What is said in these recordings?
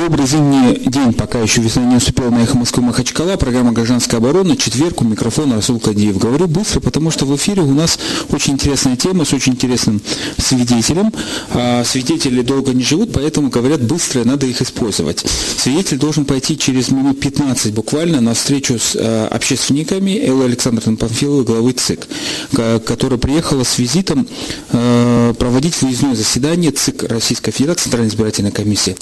Добрый зимний день, пока еще весна не наступила на эхо Москвы Махачкала, программа «Гражданская оборона», четверг, у микрофона Расул Кадиев. Говорю быстро, потому что в эфире у нас очень интересная тема с очень интересным свидетелем. А свидетели долго не живут, поэтому говорят быстро, надо их использовать. Свидетель должен пойти через минут 15 буквально на встречу с а, общественниками Эллы Александровны Панфиловой, главы ЦИК, которая приехала с визитом а, проводить выездное заседание ЦИК Российской Федерации, Центральной избирательной комиссии.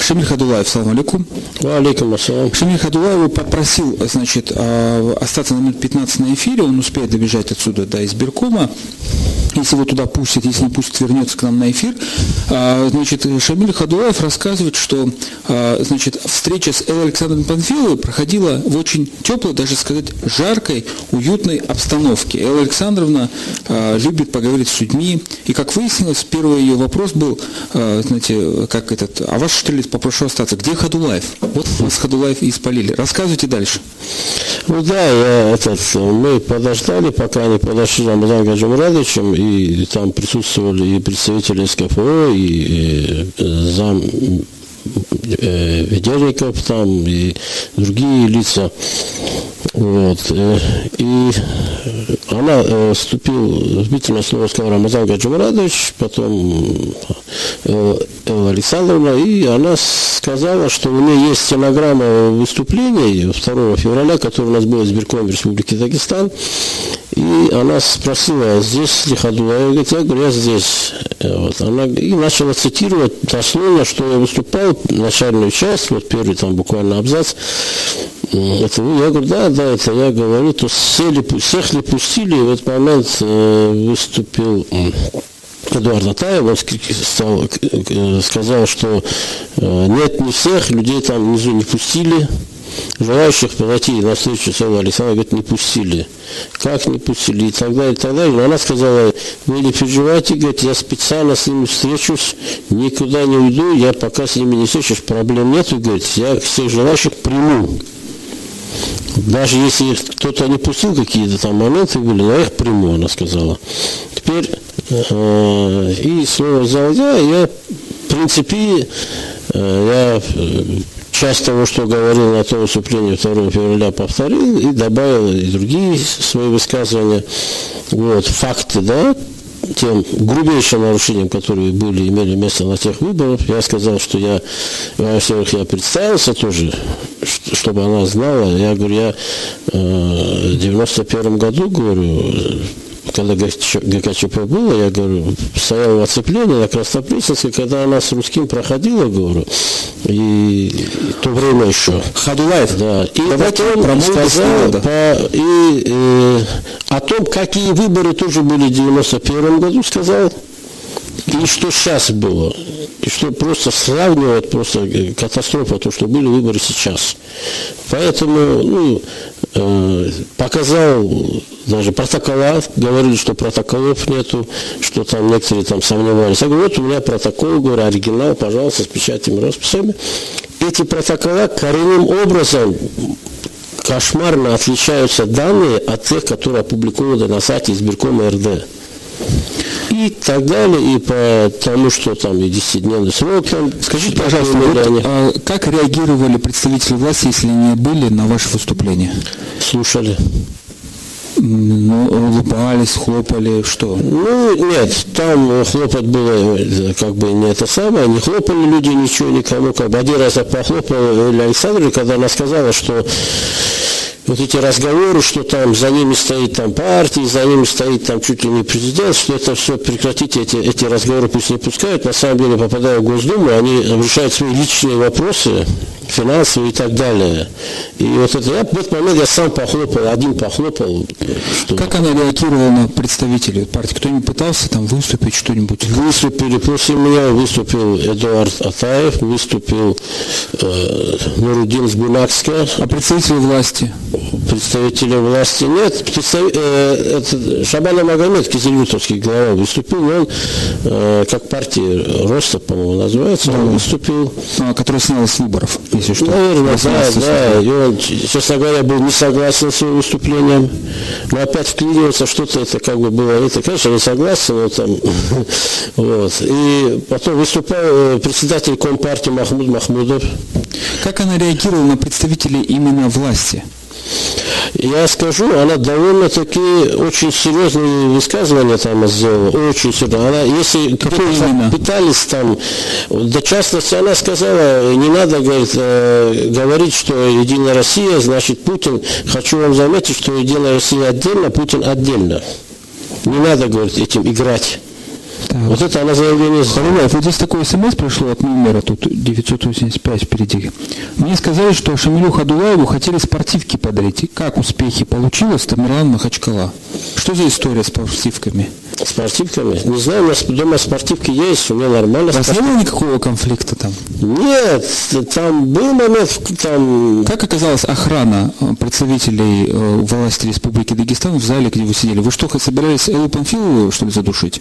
Шамиль Хадулаев, салам алейкум. Алейкум ассалам. Шамиль Хадулаев попросил, значит, а, остаться на минут 15 на эфире, он успеет добежать отсюда до избиркома. Если его туда пустят, если не пустят, вернется к нам на эфир. А, значит, Шамиль Хадулаев рассказывает, что а, значит, встреча с Эл Александром Панфиловой проходила в очень теплой, даже сказать, жаркой, уютной обстановке. Эл Александровна любит поговорить с людьми. И, как выяснилось, первый ее вопрос был, знаете, как этот, а ваш что ли, попрошу остаться. Где Хадулаев? Вот вас Хадулаев и спалили. Рассказывайте дальше. Ну да, я, этот, мы подождали, пока они подошли Рамазан Гаджимурадовичем, и там присутствовали и представители СКФО, и, и э, зам Ведерников там, и другие лица. Вот. Э, и она э, вступил, вступительное слово сказал Рамазан Гаджимурадович, потом э, Элла Александровна, и она сказала, что у нее есть стенограмма выступлений 2 февраля, которое у нас было в избиркоме Республики Дагестан, и она спросила, здесь ли Хадула? Я говорю, я говорю, я здесь. Вот. Она и начала цитировать дословно, что я выступал, начальную часть, вот первый там буквально абзац, это я говорю, да, да, это я говорю, то сели, всех ли пустили, и в этот момент э, выступил Эдуард Атаев, он стал, сказал, что э, нет, не всех, людей там внизу не пустили, желающих подойти на встречу с Аллой Александром, говорит, не пустили. Как не пустили? И так далее, и так далее. Но она сказала, вы не переживайте, говорит, я специально с ними встречусь, никуда не уйду, я пока с ними не встречусь, проблем нет, говорит, я всех желающих приму даже если кто-то не пустил какие-то там моменты были, я их приму, она сказала. Теперь э, и слово взял я, я, в принципе, э, я часть того, что говорил на том выступлении 2 февраля, повторил и добавил и другие свои высказывания. Вот, факты, да, тем грубейшим нарушениям, которые были, имели место на тех выборах, я сказал, что я, во-первых, я представился тоже, чтобы она знала. Я говорю, я э, в 91 году, говорю, когда ГКЧП было, я говорю, стоял в оцеплении на Краснопресненской, когда она с русским проходила, говорю, и, то время еще. Хадулаев. Да. И Давайте потом сказал да. по, и, э, о том, какие выборы тоже были в 91 году, сказал, и что сейчас было. И что просто сравнивать, просто э, катастрофа, то, что были выборы сейчас. Поэтому, ну, э, показал даже протокола, говорили, что протоколов нету, что там некоторые там сомневались. Я говорю, вот у меня протокол, говорю, оригинал, пожалуйста, с печатями, расписами. Эти протокола коренным образом кошмарно отличаются данные от тех, которые опубликованы на сайте избиркома РД и так далее, и по тому, что там и 10-дневный срок. Там, Скажите, пожалуйста, вот, а, как реагировали представители власти, если они были на ваше выступление? Слушали. Ну, улыбались, хлопали, что? Ну, нет, там хлопать было как бы не это самое, не хлопали люди ничего никому, как бы один раз я похлопал Илья Александровна, когда она сказала, что вот эти разговоры, что там за ними стоит там партия, за ними стоит там чуть ли не президент, что это все прекратите, эти, эти разговоры пусть не пускают, на самом деле попадая в Госдуму, они решают свои личные вопросы, финансовые и так далее. И вот это я в этот момент я сам похлопал, один похлопал. Что... Как она реагировала на представителей партии? Кто-нибудь пытался там выступить что-нибудь? Выступили, после меня выступил Эдуард Атаев, выступил э, Нурудин Сбунакская. А представители власти? представителей власти нет. Представ... Э, это Шабана Магомед, Кизилютовский глава, выступил, он э, как партия Роста, по-моему, называется, да. он выступил. А, который снял с выборов, если что. Наверное, да, да. И он, честно говоря, был не согласен с своим выступлением. Но опять вклиниваться что-то, это как бы было, это, конечно, не согласен, но там, вот. И потом выступал э, председатель Компартии Махмуд Махмудов. Как она реагировала на представителей именно власти? Я скажу, она довольно-таки очень серьезные высказывания там сделала, очень серьезно. Она, если Какое пытались там, до частности, она сказала, не надо, говорит, э, говорить, что Единая Россия, значит Путин. Хочу вам заметить, что Единая Россия отдельно, Путин отдельно. Не надо, говорит, этим играть. Так. Вот это она заявление сделала. Вот здесь такой смс пришло от номера, тут 985 впереди. Мне сказали, что Шамилю Хадулаеву хотели спортивки подарить. Как успехи получилось, Тамерлан Махачкала. Что за история с спортивками? Спортивками? Не знаю, у нас дома спортивки есть, у меня нормально. У вас не было никакого конфликта там? Нет, там был момент, там... Как оказалась охрана э, представителей э, власти Республики Дагестан в зале, где вы сидели? Вы что, собирались Эллу Памфилову, что ли, задушить?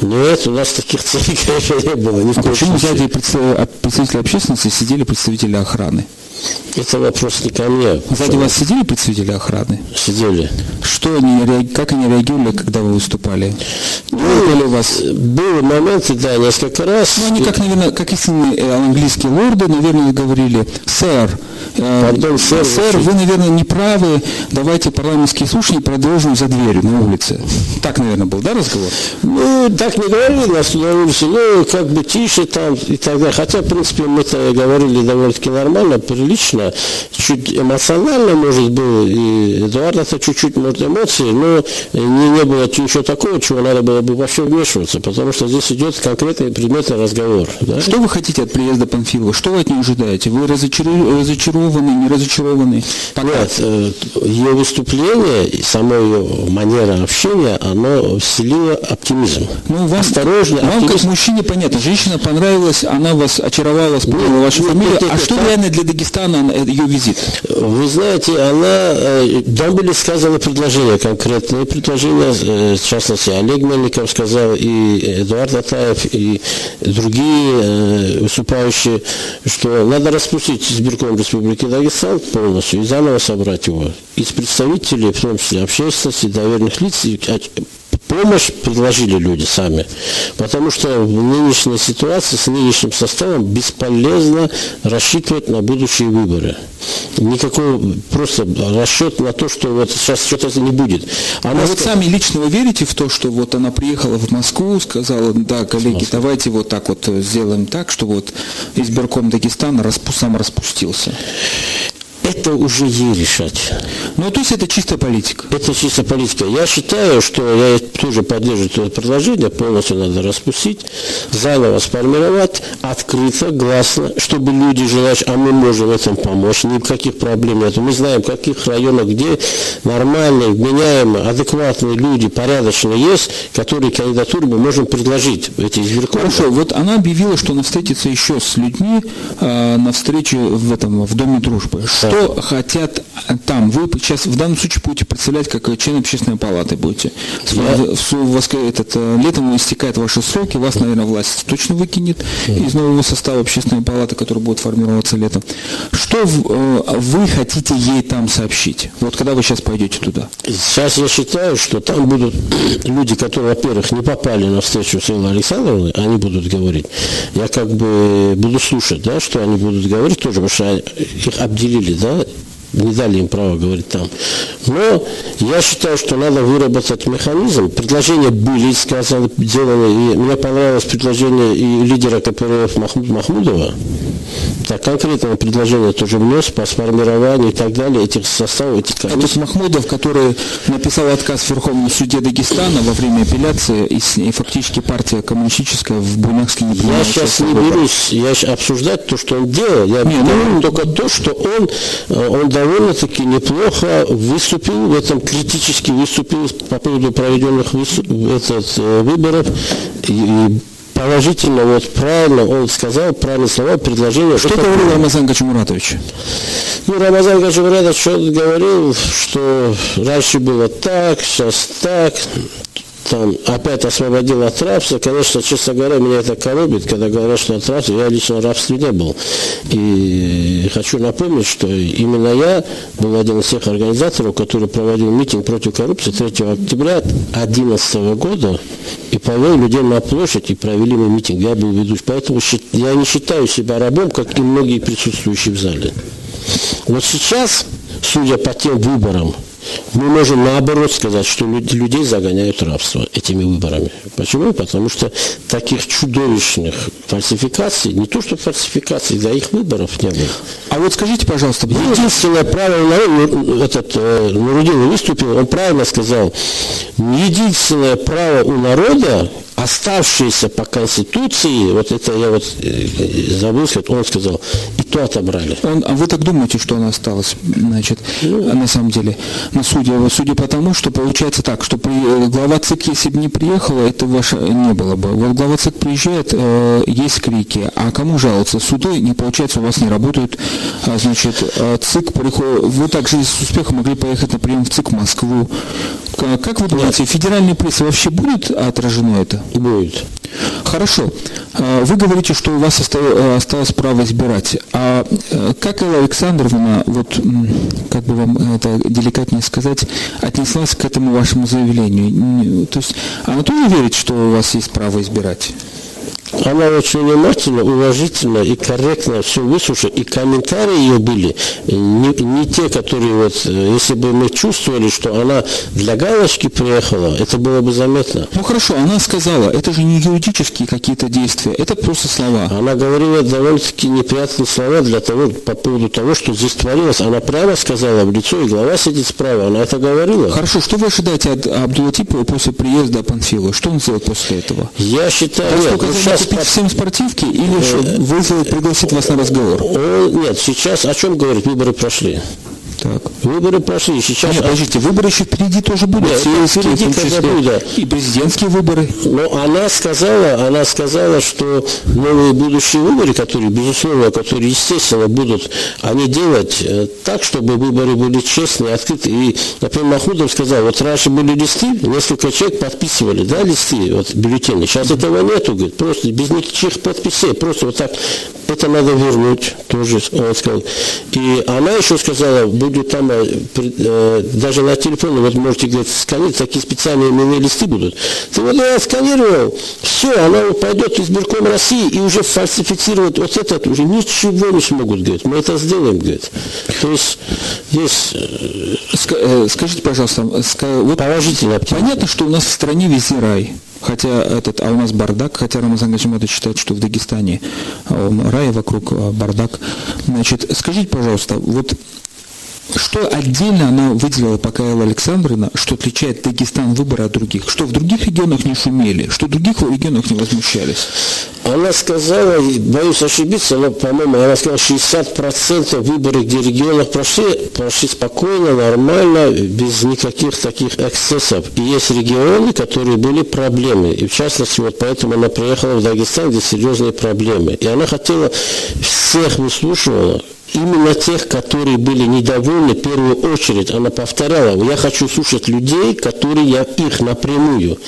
Нет, у нас таких целей, конечно, не было. Ни а почему сзади представители общественности сидели представители охраны? Это вопрос не ко мне. Сзади вас сидели представители охраны? Сидели. Что они, как они реагировали, когда вы выступали? Ну, Были у вас... Были моменты, да, несколько раз. Ну, они, как, наверное, как истинные э, английские лорды, наверное, говорили, сэр, Пардон, сэр, сэр, вы, наверное, не правы, давайте парламентские слушания продолжим за дверью на улице. Так, наверное, был, да, разговор? Ну, так не говорили нас на улице, ну, как бы тише там и так далее. Хотя, в принципе, мы-то говорили довольно-таки нормально, прилично, чуть эмоционально, может, было, и Эдуарда-то чуть-чуть, может, эмоции, но не, не было ничего такого, чего надо было бы вообще вмешиваться, потому что здесь идет конкретный предметный разговор. Да? Что вы хотите от приезда Панфилова? Что вы от нее ожидаете? Вы разочарованы, не разочарованы? Пока? Нет, э, ее выступление сама ее манера общения, оно вселило оптимизм. Ну, вам, Осторожно, вам оптимизм. как мужчине понятно, женщина понравилась, она вас очаровала, вспомнила вашу нет, фамилию, нет, нет, а что реально для Дагестана ее визит? Вы знаете, она, э, там были сказаны предложения конкретные, предложения, э, в частности, Олег Мельников сказал, и Эдуард Атаев, и другие э, выступающие, что надо распустить избирком Республики Дагестан полностью и заново собрать его. Из представителей, в том числе общественности, доверенных лиц, помощь предложили люди сами. Потому что в нынешней ситуации с нынешним составом бесполезно рассчитывать на будущие выборы. Никакого просто расчет на то, что вот сейчас что-то не будет. Она а вы сами лично вы верите в то, что вот она приехала в Москву, сказала, да, коллеги, давайте вот так вот сделаем так, что вот избирком Дагестана распу, сам распустился это уже ей решать. Ну, то есть это чисто политика? Это чисто политика. Я считаю, что я тоже поддерживаю это предложение, полностью надо распустить, заново сформировать, открыто, гласно, чтобы люди желающие, а мы можем в этом помочь, никаких проблем нет. Мы знаем, в каких районах, где нормальные, вменяемые, адекватные люди, порядочные есть, которые кандидатуры мы можем предложить эти избирком. Хорошо, вот она объявила, что она встретится еще с людьми э, на встрече в этом, в Доме дружбы. Что что хотят там? Вы сейчас в данном случае будете представлять как член общественной палаты будете. Я... В, в, этот, э, летом истекают ваши сроки, вас, наверное, власть точно выкинет из нового состава общественной палаты, который будет формироваться летом. Что э, вы хотите ей там сообщить? Вот когда вы сейчас пойдете туда? Сейчас я считаю, что там будут люди, которые, во-первых, не попали на встречу с Иллой Александровной, они будут говорить. Я как бы буду слушать, да, что они будут говорить тоже, потому что их обделили, да, не дали им право говорить там. Но я считаю, что надо выработать механизм. Предложения были сказаны, сделаны, и мне понравилось предложение и лидера КПРФ Махмуд Махмудова. Так, конкретное предложение тоже внес по сформированию и так далее этих составов, этих комиссий. Это Махмудов, который написал отказ в Верховном суде Дагестана во время апелляции, и, и фактически партия коммунистическая в Буйнакске не Я сейчас не берусь я обсуждать то, что он делал. Я не, ну, только то, что он, э, он довольно-таки неплохо выступил, в этом критически выступил по поводу проведенных этот, э, выборов и, положительно, вот правильно, он сказал правильные слова, предложение. Что говорил Рамазан Гачмуратович? Ну, Рамазан Гажимурадович что-то говорил, что раньше было так, сейчас так, там опять освободил от рабства. Конечно, честно говоря, меня это коробит, когда говорят, что от рабства. Я лично в рабстве не был. И хочу напомнить, что именно я был один из тех организаторов, который проводил митинг против коррупции 3 октября 2011 года и повел людей на площадь и провели мы митинг. Я был ведущий. Поэтому я не считаю себя рабом, как и многие присутствующие в зале. Вот сейчас, судя по тем выборам, мы можем наоборот сказать, что люд- людей загоняют рабство этими выборами. Почему? Потому что таких чудовищных фальсификаций, не то что фальсификаций, да их выборов не было. А вот скажите, пожалуйста, Единственное правильно, ну, этот э, Нурудин выступил, он правильно сказал, единственное право у народа, оставшееся по Конституции, вот это я вот э, э, забыл он сказал, и то отобрали. Он, а вы так думаете, что она осталась, значит, на самом деле, на суде? Вот Судя по тому, что получается так, что при, э, глава ЦИК, если бы не приехала, это ваше не было бы. Вот глава ЦИК приезжает, э, есть крики, а кому жаловаться? Суды, не получается, у вас не работают, а, значит, ЦИК приходит, вы также с успехом могли поехать на прием в ЦИК в Москву. Как вы думаете, в федеральной прессе вообще будет отражено это? Будет. Хорошо. А, Вы говорите, что у вас э, осталось право избирать. А э, как Элла Александровна, вот как бы вам это деликатнее сказать, отнеслась к этому вашему заявлению? То есть она тоже верит, что у вас есть право избирать? Она очень внимательно, уважительно и корректно все выслушала, и комментарии ее были э, не, не те, которые вот, э, если бы мы чувствовали, что она для галочки приехала, это было бы заметно. Ну хорошо, она сказала, это же не юридические какие-то действия, это просто слова. Она говорила довольно-таки неприятные слова для того, по поводу того, что здесь творилось. Она прямо сказала в лицо, и глава сидит справа, она это говорила. Хорошо, что вы ожидаете от Абдулатипова после приезда Панфилова? Что он сделает после этого? Я считаю, нет, ну, сейчас купить всем спортивки или что, вызовет, пригласит вас на разговор? нет, сейчас о чем говорит, выборы прошли. Так. Выборы прошли, сейчас... Нет, подождите, выборы еще впереди тоже будут, Нет, сельские, впереди когда будет. и президентские выборы. Но она сказала, она сказала, что новые будущие выборы, которые, безусловно, которые, естественно, будут они делать э, так, чтобы выборы были честные, открытые. И, например, Махмудов сказал, вот раньше были листы, несколько человек подписывали, да, листы, вот бюллетени. Сейчас этого нету, говорит, просто без никаких подписей, просто вот так. Это надо вернуть, тоже он сказал. И она еще сказала, будет там, э, э, даже на телефоне, вот можете, говорит, сканировать, такие специальные именные листы будут. Ты вот я сканировал, все, она пойдет в избирком России и уже фальсифицировать вот этот, уже ничего не смогут, говорит, мы это сделаем, говорит. То есть, есть э, Ска- Скажите, пожалуйста, вот положительный оптимизм. понятно, что у нас в стране везде рай. Хотя этот, а у нас бардак, хотя Рамазан Гачиматович считает, что в Дагестане рай вокруг бардак. Значит, скажите, пожалуйста, вот что отдельно она выделила пока Элла Александровна, что отличает Дагестан выборы от других? Что в других регионах не шумели, что в других регионах не возмущались? Она сказала, боюсь ошибиться, но, по-моему, она сказала, 60% выборы, где регионах прошли, прошли спокойно, нормально, без никаких таких эксцессов. И есть регионы, которые были проблемы. И в частности, вот поэтому она приехала в Дагестан, где серьезные проблемы. И она хотела, всех выслушивала, именно тех, которые были недовольны, в первую очередь, она повторяла, я хочу слушать людей, которые я их напрямую.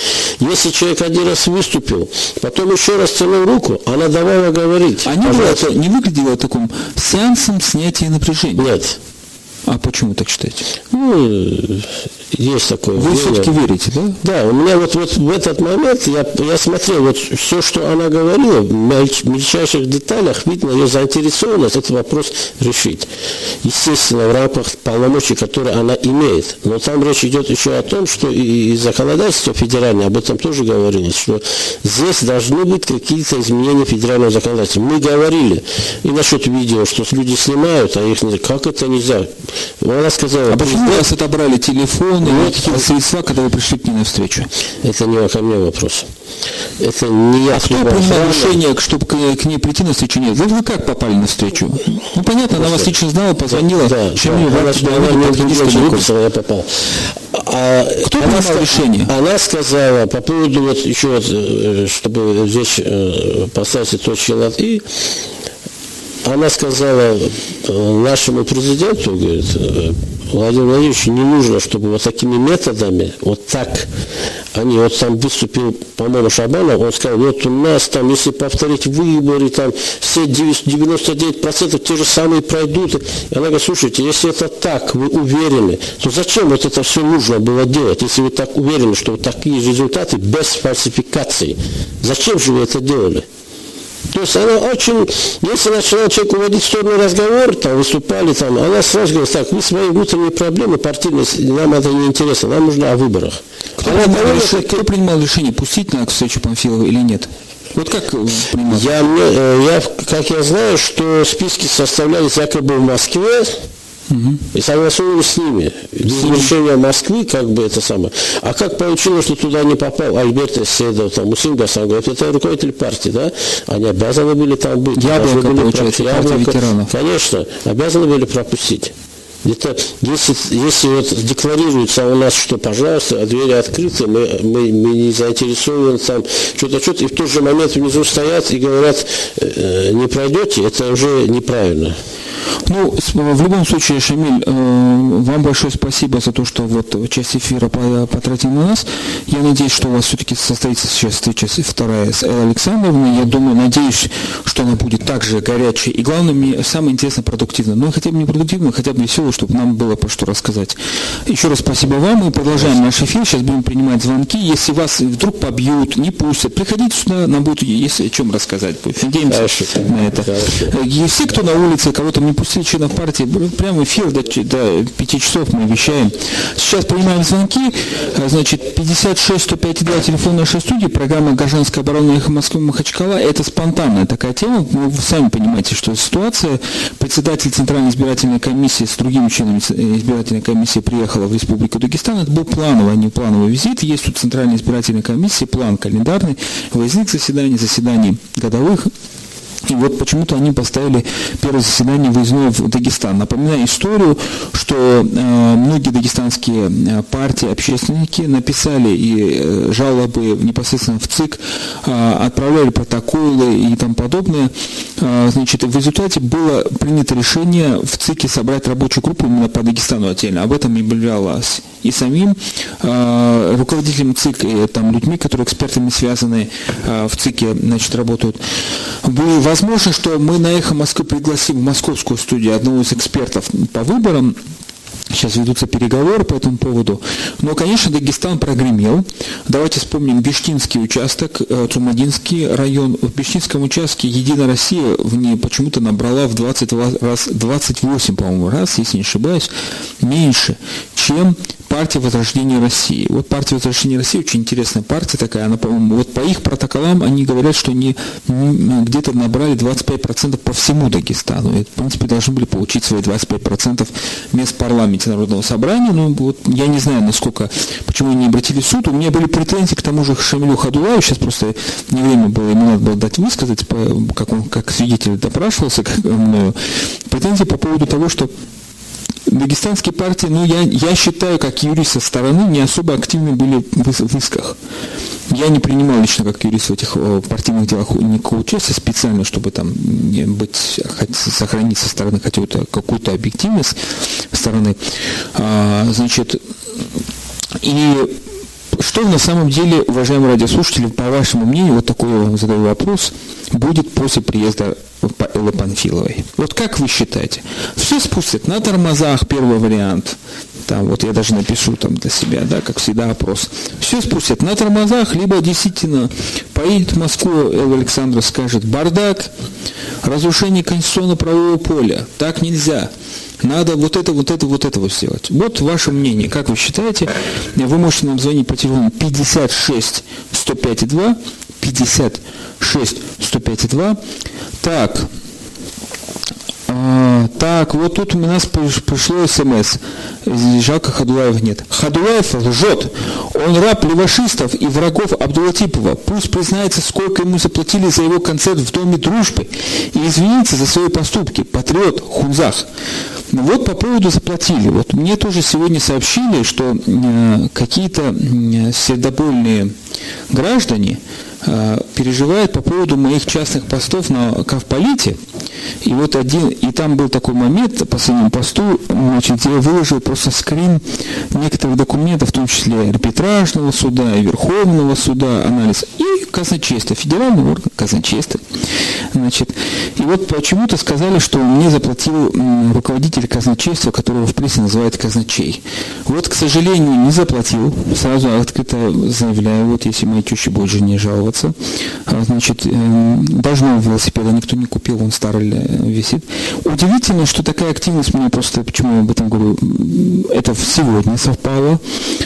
Если человек один раз выступил, потом еще раз тянул руку, она давала говорить. А не, было это- не выглядело таким сеансом снятия напряжения? Нет. А почему так считаете? Ну, есть такое. Вы все-таки верите, да? Да, у меня вот, вот в этот момент я, я смотрел, вот все, что она говорила, в мельч- мельчайших деталях видно ее заинтересованность этот вопрос решить. Естественно, в рамках полномочий, которые она имеет. Но там речь идет еще о том, что и, и законодательство федеральное, об этом тоже говорилось, что здесь должны быть какие-то изменения федерального законодательства. Мы говорили и насчет видео, что люди снимают, а их нельзя. Как это нельзя? Она сказала, А почему у вас отобрали телефоны Вот, и какие-то средства, вы пришли к ней навстречу? Это не ко мне вопрос. Это не я А кто принимал решение, чтобы к, к ней прийти на встречу? Нет. Вы, вы как попали на встречу? Ну, понятно, она вас лично знала, позвонила. Да, Чем да, она, вам она человеку? выписала, я попал. а Кто она, принимал решение? Она сказала по поводу, вот еще, вот, э, чтобы здесь э, поставить точки над «и», она сказала нашему президенту, говорит, Владимир Владимирович, не нужно, чтобы вот такими методами, вот так, они, вот там выступил, по-моему, Шабанов, он сказал, вот у нас там, если повторить выборы, там все 99% те же самые пройдут. И она говорит, слушайте, если это так, вы уверены, то зачем вот это все нужно было делать, если вы так уверены, что вот такие результаты без фальсификаций? Зачем же вы это делали? То есть она очень, если начинал человек уводить в сторону разговор, там выступали, там, она сразу говорит, так, вы свои внутренние проблемы партийные, нам это не интересно, нам нужно о выборах. Кто, она принимал, довольно, решение, кто принимал решение, пустить на встречу Памфилова или нет? Вот как принимал? Я, э, я, как я знаю, что списки составлялись якобы в Москве, Угу. И согласовывали с ними. Без решения Москвы, как бы это самое. А как получилось, что туда не попал Альберт Седов, там, Мусим Гасан, говорит, это руководитель партии, да? Они обязаны были там быть. Яблоко, были получается. Яблоко, ветеранов. Конечно, обязаны были пропустить. Где-то, если, если вот декларируется у нас, что, пожалуйста, двери открыты, мы, мы, мы не заинтересованы там что-то, что-то, и в тот же момент внизу стоят и говорят, э, э не пройдете, это уже неправильно. Ну, в любом случае, Шамиль, э, вам большое спасибо за то, что вот часть эфира потратили на нас. Я надеюсь, что у вас все-таки состоится сейчас встреча вторая с Эллой Александровной. Я думаю, надеюсь, что она будет также горячей и, главное, мне самое интересное, продуктивно. Ну, хотя бы не продуктивно, хотя бы весело, чтобы нам было по что рассказать. Еще раз спасибо вам. Мы продолжаем наш эфир. Сейчас будем принимать звонки. Если вас вдруг побьют, не пустят, приходите сюда, нам будет есть о чем рассказать. Надеемся Хорошо. на это. Хорошо. И все, кто на улице, кого-то не пустили членов партии, прямо эфир до, до 5 часов мы вещаем. Сейчас принимаем звонки, а, значит, 56 105 2 телефон нашей студии, программа «Гражданская оборона Москвы Махачкала». Это спонтанная такая тема, вы сами понимаете, что ситуация. Председатель Центральной избирательной комиссии с другими членами избирательной комиссии приехала в Республику Дагестан. Это был плановый, а не плановый визит. Есть тут Центральная избирательная комиссия, план календарный, выездных заседаний, заседаний годовых и вот почему-то они поставили первое заседание выездное в Дагестан. Напоминаю историю, что э, многие дагестанские э, партии, общественники написали и э, жалобы непосредственно в ЦИК, э, отправляли протоколы и тому подобное. Э, значит, в результате было принято решение в ЦИКе собрать рабочую группу именно по Дагестану отдельно. Об этом объявлялось и самим э, руководителям ЦИК, и там людьми, которые экспертами связаны э, в ЦИКе, значит, работают. Было возможно, что мы на «Эхо Москвы» пригласим в московскую студию одного из экспертов по выборам, Сейчас ведутся переговоры по этому поводу. Но, конечно, Дагестан прогремел. Давайте вспомним Бештинский участок, э, Цумадинский район. В Бештинском участке Единая Россия в ней почему-то набрала в 20 раз, 28, по-моему, раз, если не ошибаюсь, меньше, чем партия Возрождения России. Вот партия Возрождения России очень интересная партия такая, она, по-моему, вот по их протоколам они говорят, что они где-то набрали 25% по всему Дагестану. И, в принципе, должны были получить свои 25% мест в парламенте Народного собрания. Ну, вот я не знаю, насколько, почему они не обратили в суд. У меня были претензии к тому же Шамилю Хадулаю, сейчас просто не время было, ему надо было дать высказать, как он как свидетель допрашивался, как мною. Претензии по поводу того, что дагестанские партии, ну, я, я считаю, как юрист со стороны, не особо активны были в, в исках. Я не принимал лично как юрист в этих партийных делах никакого участия специально, чтобы там быть, сохранить со стороны какую-то какую объективность стороны. А, значит, и что на самом деле, уважаемые радиослушатели, по вашему мнению, вот такой я вам задаю вопрос, будет после приезда Эллы Панфиловой? Вот как вы считаете? Все спустят на тормозах, первый вариант. Там, вот я даже напишу там для себя, да, как всегда опрос. Все спустят на тормозах, либо действительно поедет в Москву, Элла Александра скажет, бардак, разрушение конституционно-правового поля, так нельзя. Надо вот это, вот это, вот это вот сделать. Вот ваше мнение. Как вы считаете? Вы можете нам звонить по телефону 56 105 2, 56 105 2. Так, а, Так, вот тут у нас пришло смс. Жалко Хадулаева нет. Хадулаев лжет. Он раб левашистов и врагов Абдулатипова. Пусть признается, сколько ему заплатили за его концерт в Доме дружбы и извинится за свои поступки. Патриот, Хунзах. Ну вот по поводу заплатили. Вот мне тоже сегодня сообщили, что э, какие-то э, сердобольные граждане э, переживают по поводу моих частных постов на Кавполите. И вот один, и там был такой момент по последнему посту, значит, я выложил просто скрин некоторых документов, в том числе арбитражного суда и Верховного суда, анализ, и казначейства, федеральный орган казначейства. Значит, и вот почему-то сказали, что мне заплатил руководитель казначейства, которого в прессе называют казначей. Вот, к сожалению, не заплатил. Сразу открыто заявляю, вот если моей теща будет жене жаловаться, а, значит, эм, должного велосипеда никто не купил, он старый висит. Удивительно, что такая активность мне просто, почему говорю, это сегодня совпало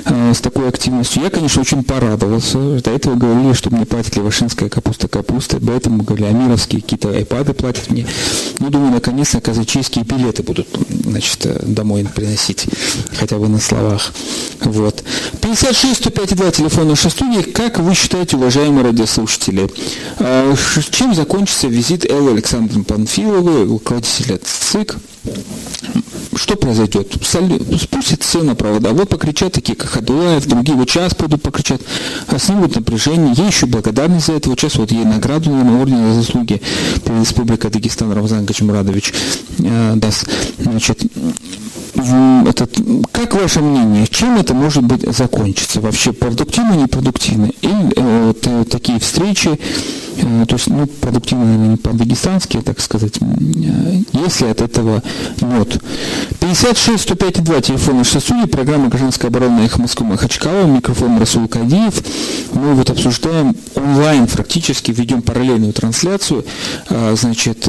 э, с такой активностью. Я, конечно, очень порадовался. До этого говорили, что мне платит Левашинская капуста капуста. До этого говорили, амировские какие-то айпады платят мне. Ну, думаю, наконец-то казачейские билеты будут, значит, э, домой приносить, хотя бы на словах. Вот. 56 105 2 телефона нашей студии. Как вы считаете, уважаемые радиослушатели, э, чем закончится визит Эллы Александровны Панфиловой, руководителя ЦИК? Что произойдет? Спустят провода. Вот покричат такие, как Адулаев, другие вот сейчас пойдут покричат, а снимут напряжение. Ей еще благодарность за это. Вот сейчас вот ей награду на орден за заслуги перед Республикой Дагестан Рамзан Качмурадович э, даст. Значит, этот, как ваше мнение, чем это может быть закончиться? Вообще продуктивно, непродуктивно? Или э, э, такие встречи Э, то есть, ну, продуктивно, наверное, по-дагестански, так сказать, э, если от этого мед. 56 105 2, телефон нашей программа «Гражданская оборона» «Эхо Москвы» Махачкала, микрофон Расул Кадиев. Мы вот обсуждаем онлайн, практически ведем параллельную трансляцию, э, значит,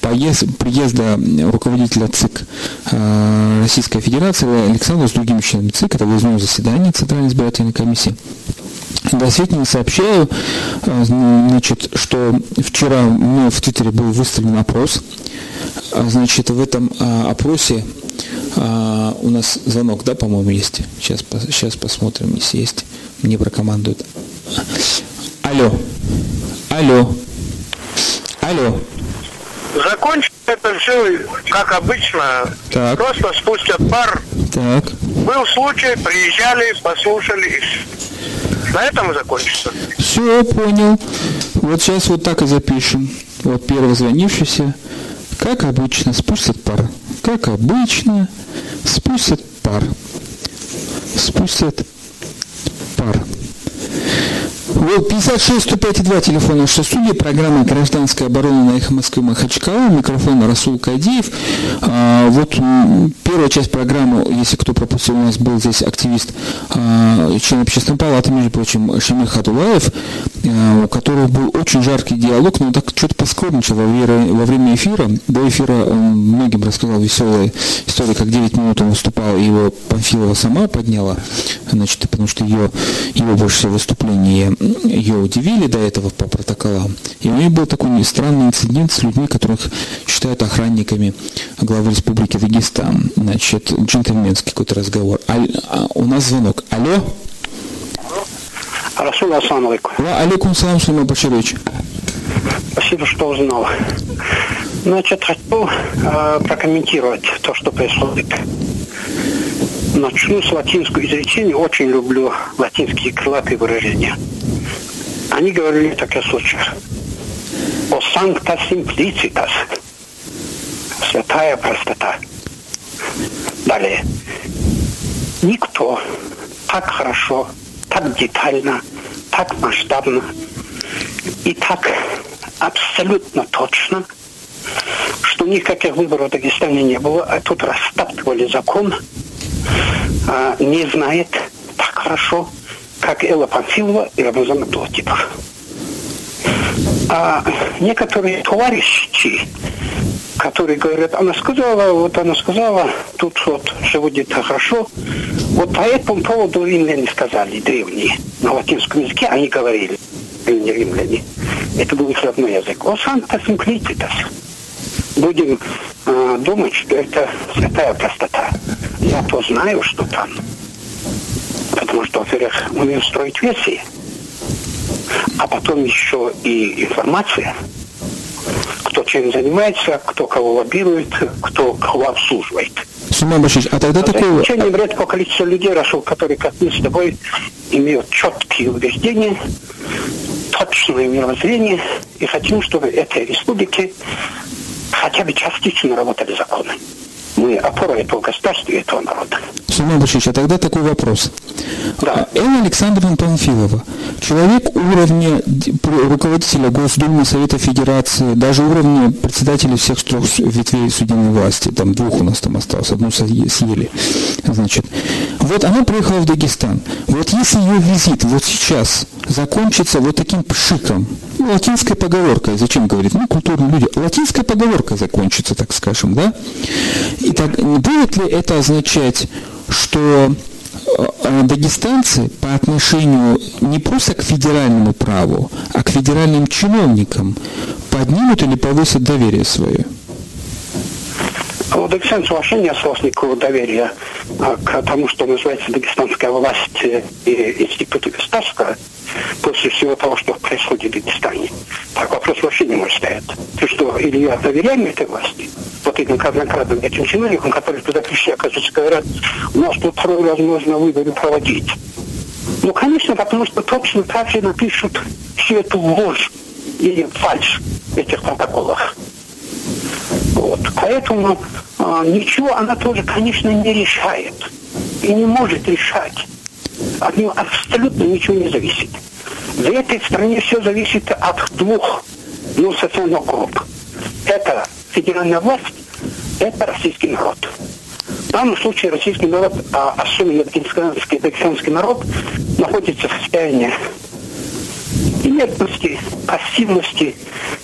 поезд, приезда руководителя ЦИК Российской Федерации Александра с другими членами ЦИК, это выездное заседание Центральной избирательной комиссии. Действительно сообщаю, э, значит, что вчера у в Твиттере был выставлен опрос. А, значит, в этом а, опросе а, у нас звонок, да, по-моему, есть. Сейчас, сейчас посмотрим, если есть. Мне прокомандуют. Алло. Алло. Алло. Закончится это все, как обычно. Так. Просто спустят пар. Так. Был случай, приезжали, послушали на этом и закончится. Все, понял. Вот сейчас вот так и запишем. Вот первый звонившийся. Как обычно, спустят пар. Как обычно, спустят пар. Спустят пар. Вот 56 105 2 телефон нашей студии, программа «Гражданская оборона» на «Эхо Москвы» Махачкала, микрофон Расул Кадиев. А, вот первая часть программы, если кто пропустил, у нас был здесь активист, а, член общественной палаты, между прочим, Шамиль Хадулаев, а, у которого был очень жаркий диалог, но он так что-то поскромничал во время, во время эфира. До эфира он многим рассказал веселые истории, как 9 минут он выступал, и его Панфилова сама подняла, значит, потому что ее, его больше всего выступление ее удивили до этого по протоколам. И у нее был такой странный инцидент с людьми, которых считают охранниками главы Республики Дагестан. Значит, джентльменский какой-то разговор. А, а, у нас звонок. Алло? Расул, ассаламу алейкум. Ва алейкум салам, Сулейман Баширович. Спасибо, что узнал. Значит, хочу э, прокомментировать то, что происходит. Начну с латинского изречения. Очень люблю латинские крылатые выражения. Они говорили таких случаях. О санкта simplicitas. Святая простота. Далее. Никто так хорошо, так детально, так масштабно и так абсолютно точно, что никаких выборов в Дагестане не было, а тут растаптывали закон, а, не знает так хорошо, как Элла Панфилова и Рамазан Абдулатипов. А некоторые товарищи, которые говорят, она сказала, вот она сказала, тут вот все будет хорошо. Вот по этому поводу римляне сказали, древние, на латинском языке они говорили, не римляне. Это был их родной язык. О санта синклититас. Будем э, думать, что это святая простота. Я то знаю, что там. Потому что, во-первых, умею строить версии, а потом еще и информация, кто чем занимается, кто кого лоббирует, кто кого обслуживает. Сумма Башич, а тогда такое... За исключением редкого количества людей, Рашул, которые, как мы с тобой, имеют четкие убеждения, точное мировоззрение, и хотим, чтобы этой республике хотя бы частично работали законы. Мы опора этого государства и этого народа. Сулейман Башевич, а тогда такой вопрос. Да. Элла Александровна Панфилова, человек уровня руководителя Госдумы, Совета Федерации, даже уровня председателя всех трех ветвей судебной власти, там двух у нас там осталось, одну съели, значит. Вот она приехала в Дагестан. Вот если ее визит вот сейчас закончится вот таким пшиком, ну, латинской поговоркой, зачем говорить, ну, культурные люди, латинская поговорка закончится, так скажем, да? И так, будет ли это означать, что дагестанцы по отношению не просто к федеральному праву, а к федеральным чиновникам поднимут или повысят доверие свое? У дагестанцев вообще не осталось никакого доверия а, к тому, что называется дагестанская власть и институты государства после всего того, что происходит в Дагестане. Так вопрос вообще не может стоять. Ты что, или я доверяю этой власти? Вот этим казнокрадным этим чиновникам, которые туда пришли, оказывается, говорят, у нас тут второй раз можно выборы проводить. Ну, конечно, потому что точно так же напишут всю эту ложь или фальшь в этих протоколах. Вот. Поэтому а, ничего она тоже, конечно, не решает и не может решать. От него абсолютно ничего не зависит. В этой стране все зависит от двух, ну, социальных групп. Это федеральная власть, это российский народ. В данном случае российский народ, а особенно дагестанский, дагестанский народ, находится в состоянии инертности, пассивности,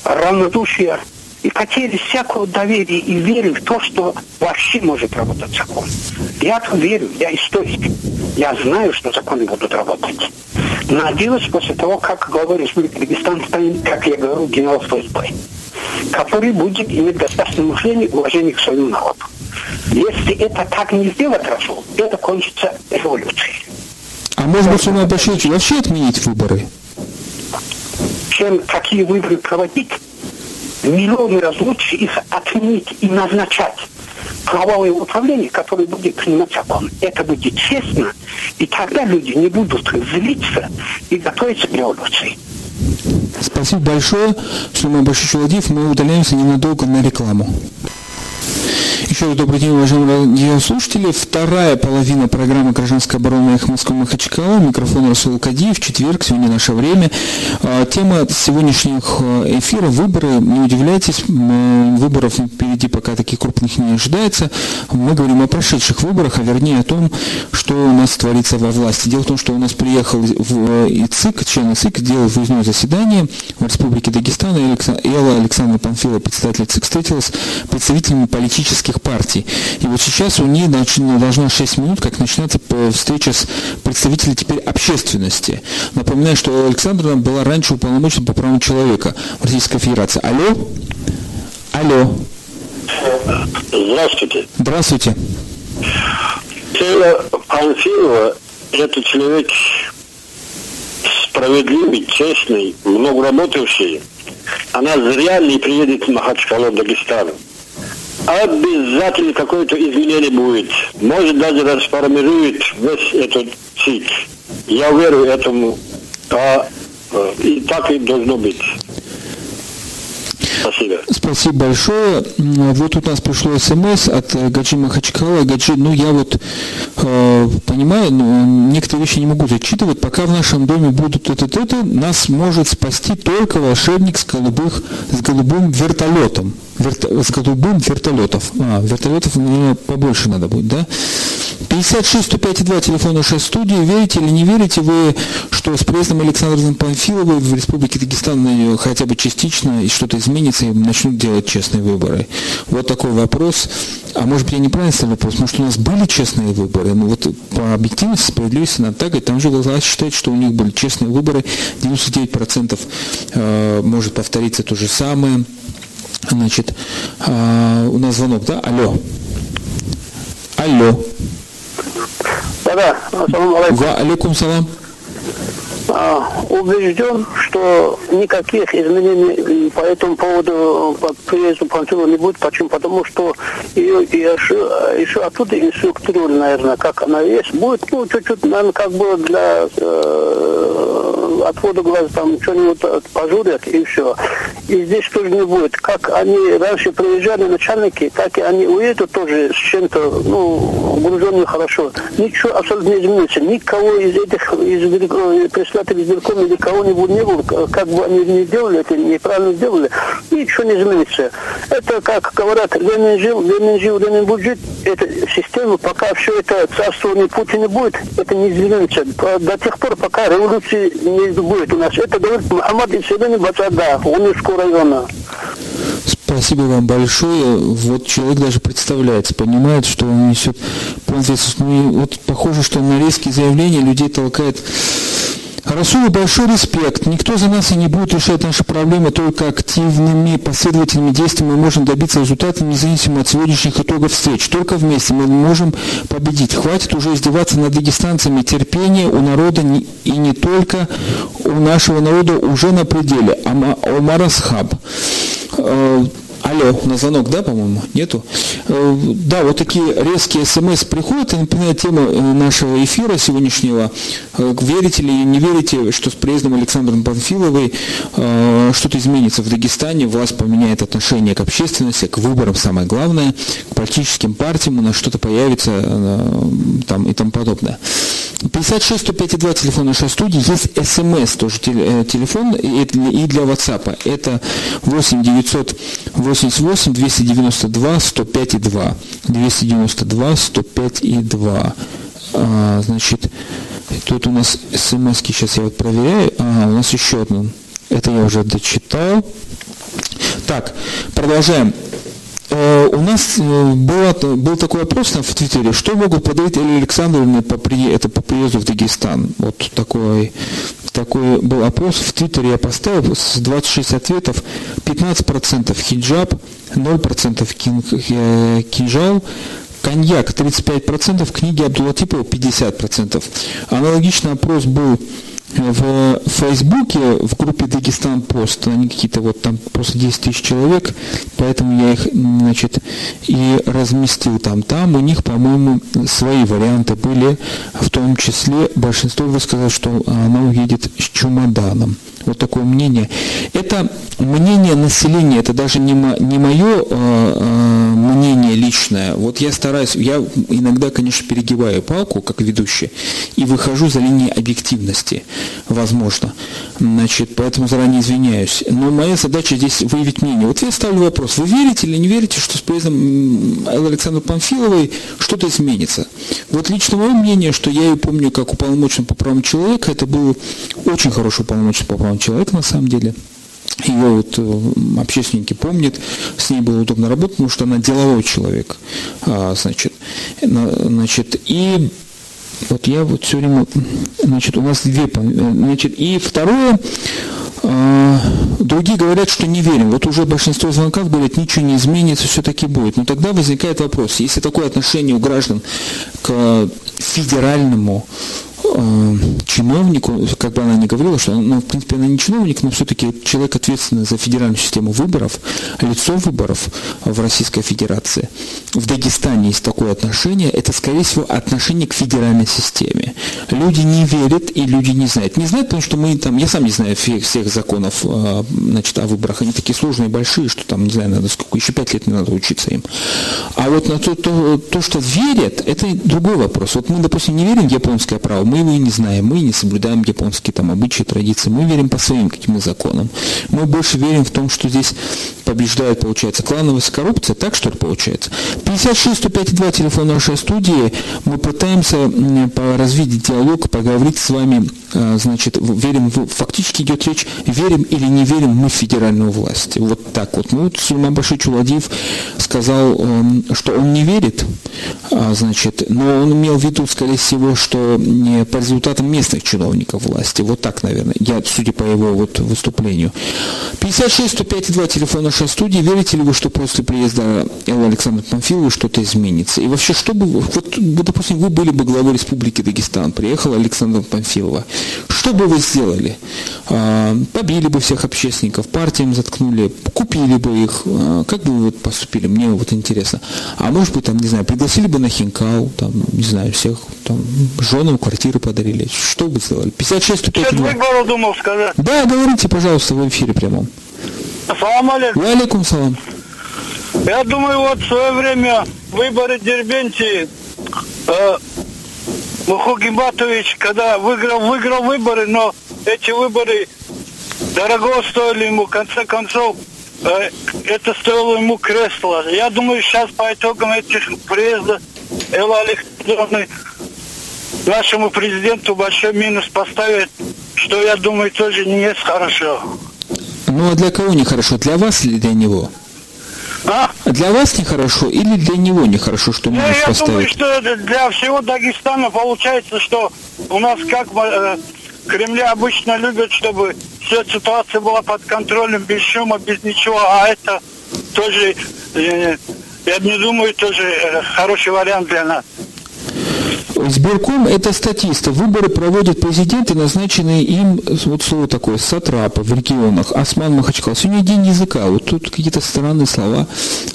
равнодушия и потери всякого доверия и веры в то, что вообще может работать закон. Я -то верю, я историк. Я знаю, что законы будут работать. Надеюсь, после того, как глава Республики Дагестан станет, как я говорю, генерал ФСБ, который будет иметь достаточное мышление и уважение к своему народу. Если это так не сделать, Расул, это кончится революцией. А может быть, Сумай Башевич, вообще отменить выборы? Чем какие выборы проводить, миллионы раз лучше их отменить и назначать правовое управление, которое будет принимать закон. Это будет честно, и тогда люди не будут злиться и готовиться к революции. Спасибо большое. Сулейман Башич Владимир. Мы удаляемся ненадолго на рекламу. Еще раз добрый день, уважаемые радиослушатели. Вторая половина программы «Гражданская оборона» их Москва Махачкала. Микрофон Расул Кадиев. Четверг, сегодня наше время. А, тема сегодняшних э, эфира – выборы. Не удивляйтесь, выборов впереди пока таких крупных не ожидается. Мы говорим о прошедших выборах, а вернее о том, что у нас творится во власти. Дело в том, что у нас приехал в ИЦИК, член ИЦИК, делал выездное заседание в Республике Дагестан. Элла Александра Панфилова, председатель ИЦИК, встретилась с представителями политических партий. И вот сейчас у них должна 6 минут, как начинается встреча с представителями теперь общественности. Напоминаю, что Александра была раньше уполномочена по правам человека в Российской Федерации. Алло? Алло. Здравствуйте. Здравствуйте. Тело Панфилова – это человек справедливый, честный, много работающий. Она зря не приедет в Махачкалу, Дагестан обязательно какое-то изменение будет. Может даже расформирует весь этот ЦИК. Я верю этому. А, э, и так и должно быть. Спасибо. Спасибо большое. Вот у нас пришло смс от э, Гаджи Махачкала. Гаджи, ну я вот э, понимаю, но некоторые вещи не могу зачитывать. Пока в нашем доме будут это-это, нас может спасти только волшебник с, голубых, с голубым вертолетом верто, с голубым вертолетов. А, вертолетов мне побольше надо будет, да? 56 105 2, телефон 6 студии. Верите или не верите вы, что с приездом Александра Панфиловой в Республике Дагестан хотя бы частично и что-то изменится и начнут делать честные выборы? Вот такой вопрос. А может быть я неправильно ставлю вопрос? Может у нас были честные выборы? Ну вот по объективности, справедливости надо так говорить. Там же власть считает, что у них были честные выборы. 99% э, может повториться то же самое. Значит, а, у нас звонок, да? Алло. Алло. Да-да, ассаламу алейкум. Салам. А, убежден, что никаких изменений по этому поводу по приезду Панфилова не будет. Почему? Потому что ее еще, еще оттуда инструктировали, наверное, как она есть. Будет, ну, чуть-чуть, наверное, как бы для э, отвода глаз там что-нибудь пожурят и все. И здесь тоже не будет. Как они раньше приезжали начальники, так и они уедут тоже с чем-то, ну, груженным хорошо. Ничего абсолютно не изменится. Никого из этих из председателей избиркома или кого-нибудь не было, как бы они не делали, это неправильно сделали, ничего не изменится. Это, как говорят, Ленин жил, Ленин жил, Ленин будет жить. Эта система, пока все это царствование Путина будет, это не изменится. До тех пор, пока революции не будет у нас. Это говорит Мухаммад Исселин Бацада, Унинского района. Спасибо вам большое. Вот человек даже представляется, понимает, что он несет Ну, вот похоже, что на резкие заявления людей толкает Расулу большой респект. Никто за нас и не будет решать наши проблемы, только активными последовательными действиями мы можем добиться результата, независимо от сегодняшних итогов встреч. Только вместе мы можем победить. Хватит уже издеваться над дагестанцами. Терпение у народа и не только у нашего народа уже на пределе. Омар Асхаб. Алло, на звонок, да, по-моему? Нету? Э, да, вот такие резкие смс приходят, и, тема э, нашего эфира сегодняшнего. Э, верите ли, не верите, что с приездом Александры Панфиловой что-то изменится в Дагестане, власть поменяет отношение к общественности, к выборам, самое главное, к политическим партиям, у нас что-то появится там и тому подобное. 56 105 2 телефон нашей студии, есть смс тоже телефон и для WhatsApp. Это 8 900 88 292 105 и 2. 292 105 и 2. А, значит, тут у нас смс сейчас я вот проверяю. А, у нас еще одно. Это я уже дочитал. Так, продолжаем. Э, у нас э, было, был такой вопрос в Твиттере, что могут подарить Элли Александровне по, при, это по приезду в Дагестан? Вот такой, такой был опрос в Твиттере, я поставил с 26 ответов, 15% хиджаб, 0% кин, э, кинжал, коньяк 35%, книги Абдулатипова 50%. Аналогичный опрос был в Фейсбуке, в группе Дагестан Пост, они какие-то вот там просто 10 тысяч человек, поэтому я их, значит, и разместил там. Там у них, по-моему, свои варианты были, в том числе большинство высказало, что она уедет с чемоданом. Вот такое мнение. Это мнение населения, это даже не, мо, не мое э, э, мнение личное. Вот я стараюсь, я иногда, конечно, перегибаю палку, как ведущий, и выхожу за линии объективности, возможно. Значит, поэтому заранее извиняюсь. Но моя задача здесь выявить мнение. Вот я ставлю вопрос, вы верите или не верите, что с приездом Александра Памфиловой что-то изменится? Вот лично мое мнение, что я ее помню как уполномоченного по правам человека, это был очень хороший уполномоченный по правам человека на самом деле. Ее вот э, общественники помнят, с ней было удобно работать, потому что она деловой человек. А, значит, значит, и вот я вот все время, значит, у нас две, значит, и второе, а, другие говорят, что не верим. Вот уже большинство звонков говорят, ничего не изменится, все-таки будет. Но тогда возникает вопрос, если такое отношение у граждан к федеральному э, чиновнику, как бы она ни говорила, что ну, в принципе она не чиновник, но все-таки человек ответственный за федеральную систему выборов, лицо выборов в Российской Федерации. В Дагестане есть такое отношение, это скорее всего отношение к федеральной системе. Люди не верят и люди не знают. Не знают, потому что мы там, я сам не знаю всех, всех законов э, значит, о выборах, они такие сложные, большие, что там, не знаю, надо сколько, еще пять лет не надо учиться им. А вот на то, то, то что верят, это другой вопрос. Вот мы, допустим, не верим в японское право, мы и не знаем, мы не соблюдаем японские там обычаи, традиции, мы верим по своим каким-то законам. Мы больше верим в том, что здесь побеждает, получается, клановая коррупция, так что ли получается? 56 105 2 телефон нашей студии, мы пытаемся развить диалог, поговорить с вами, а, значит, верим, фактически идет речь, верим или не верим мы в федеральную власть. Вот так вот. Ну, вот Сульман Баши Чуладиев сказал, эм, что он не верит, а, значит, но он имел в виду, скорее всего, что не по результатам местных чиновников власти. Вот так, наверное, я, судя по его вот выступлению. 56 105 2 телефон нашей студии. Верите ли вы, что после приезда Эллы Александра Памфиловой что-то изменится? И вообще, что бы, вот, допустим, вы были бы главой Республики Дагестан, приехала Александра Памфилова. Что бы вы сделали? А, побили бы всех общественников, партиям заткнули, купили бы их. А, как бы вы вот поступили? Мне вот интересно. А может быть, там, не знаю, пригласили бы на хинкал, там, не знаю, всех, там, женам квартиры подарили. Что бы сделали? 56 152. думал сказать. Да, говорите, пожалуйста, в эфире прямом. Салам алейкум. Алейкум салам. Я думаю, вот в свое время выборы Дербенти э, Муху Гимбатович, когда выиграл, выиграл выборы, но эти выборы дорого стоили ему, в конце концов, э, это стоило ему кресло. Я думаю, сейчас по итогам этих приезда Элла Александровны нашему президенту большой минус поставит, что, я думаю, тоже не есть хорошо. Ну, а для кого нехорошо? Для вас или для него? А? Для вас нехорошо или для него нехорошо, что минус я поставить? думаю, что для всего Дагестана получается, что у нас как э, Кремля обычно любят, чтобы вся ситуация была под контролем, без шума, без ничего, а это тоже, э, я не думаю, тоже э, хороший вариант для нас. Сберком – это статисты. Выборы проводят президенты, назначенные им, вот слово такое, сатрапы в регионах. Осман Махачкал. Сегодня день языка. Вот тут какие-то странные слова.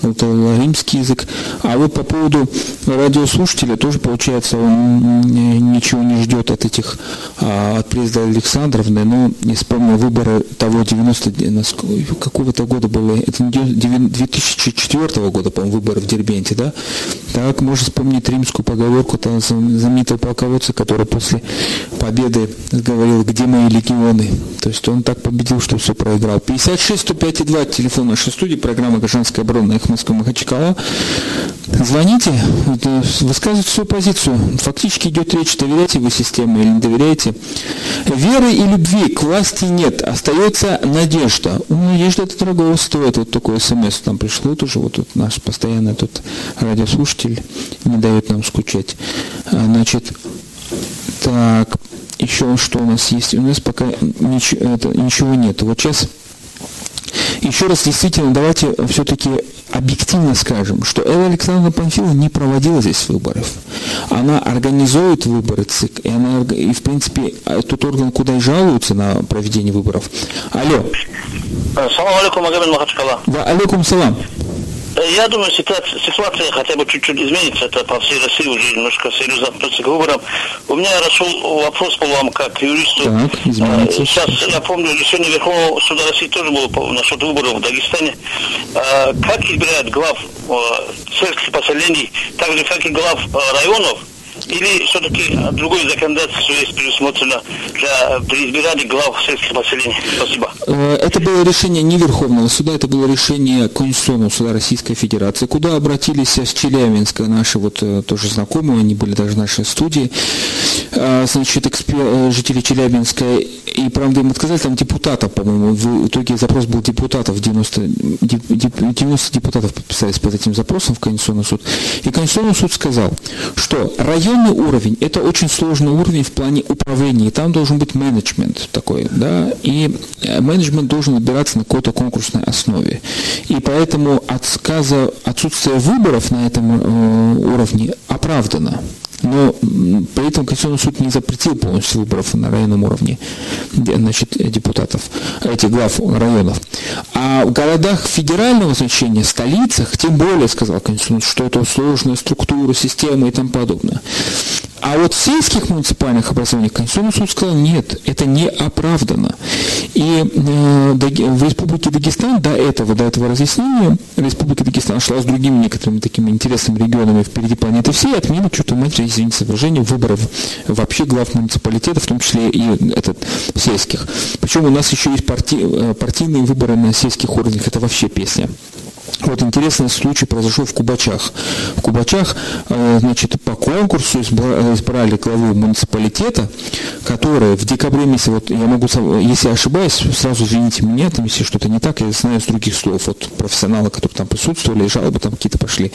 Вот э, римский язык. А вот по поводу радиослушателя тоже, получается, он ничего не ждет от этих, а, от президента Александровны. Но не вспомнил выборы того 90, какого-то года было, это 2004 года, по-моему, выборы в Дербенте, да? Так, можно вспомнить римскую поговорку, там, знаменитого полководца, который после победы говорил, где мои легионы. То есть он так победил, что все проиграл. 56 105 2, телефон нашей студии, программа «Гражданская оборона» их Москва Махачкала. Звоните, высказывайте свою позицию. Фактически идет речь, доверяете вы системе или не доверяете. Веры и любви к власти нет, остается надежда. Надежда это дорого стоит. Вот такой смс там пришло тоже, вот тут наш постоянный тут радиослушатель не дает нам скучать. А, значит, так, еще что у нас есть? У нас пока ничего, это, ничего нет. Вот сейчас еще раз, действительно, давайте все-таки объективно скажем, что Элла Александровна Панфилова не проводила здесь выборов. Она организует выборы ЦИК, и, она, и в принципе, тот орган, куда и жалуются на проведение выборов. Алло. Салам алейкум, Магомед Махачкала. Да, алейкум салам. Я думаю, ситуация, ситуация хотя бы чуть-чуть изменится. Это по всей России уже немножко серьезно относится к выборам. У меня расшел вопрос по вам, как юристу. Так, изменится. Сейчас, я помню, решение Верховного суда России тоже было насчет выборов в Дагестане. Как избирают глав сельских поселений, так же, как и глав районов, или все-таки другое законодательство есть предусмотрено для при избирании глав сельских поселений? Спасибо. Э, это было решение не Верховного суда, это было решение Конституционного суда Российской Федерации, куда обратились с Челябинска наши вот э, тоже знакомые, они были даже в нашей студии, э, значит, экспер, жители Челябинска, и правда им отказали, там депутатов, по-моему, в итоге запрос был депутатов, 90, 90 депутатов подписались под этим запросом в Конституционный суд, и Конституционный суд сказал, что район Районный уровень – это очень сложный уровень в плане управления, и там должен быть менеджмент такой, да, и э, менеджмент должен выбираться на какой-то конкурсной основе. И поэтому отказа, отсутствие выборов на этом э, уровне оправдано. Но при этом Конституционный суд не запретил полностью выборов на районном уровне значит, депутатов, этих глав районов. А в городах федерального значения, столицах, тем более, сказал Конституционный суд, что это сложная структура, система и тому подобное. А вот в сельских муниципальных образованиях Конституционный суд сказал, нет, это не оправдано. И э, в Республике Дагестан до этого, до этого разъяснения, Республика Дагестан шла с другими некоторыми такими интересными регионами впереди планеты всей, отменила что-то мать, извините за выражение, выборов вообще глав муниципалитетов, в том числе и этот, сельских. Причем у нас еще есть парти, э, партийные выборы на сельских уровнях, это вообще песня. Вот интересный случай произошел в Кубачах. В Кубачах, э, значит, по конкурсу избрали главу муниципалитета, который в декабре месяце, вот я могу, если ошибаюсь, сразу извините меня, там, если что-то не так, я знаю с других слов, вот профессионалы, которые там присутствовали, жалобы там какие-то пошли.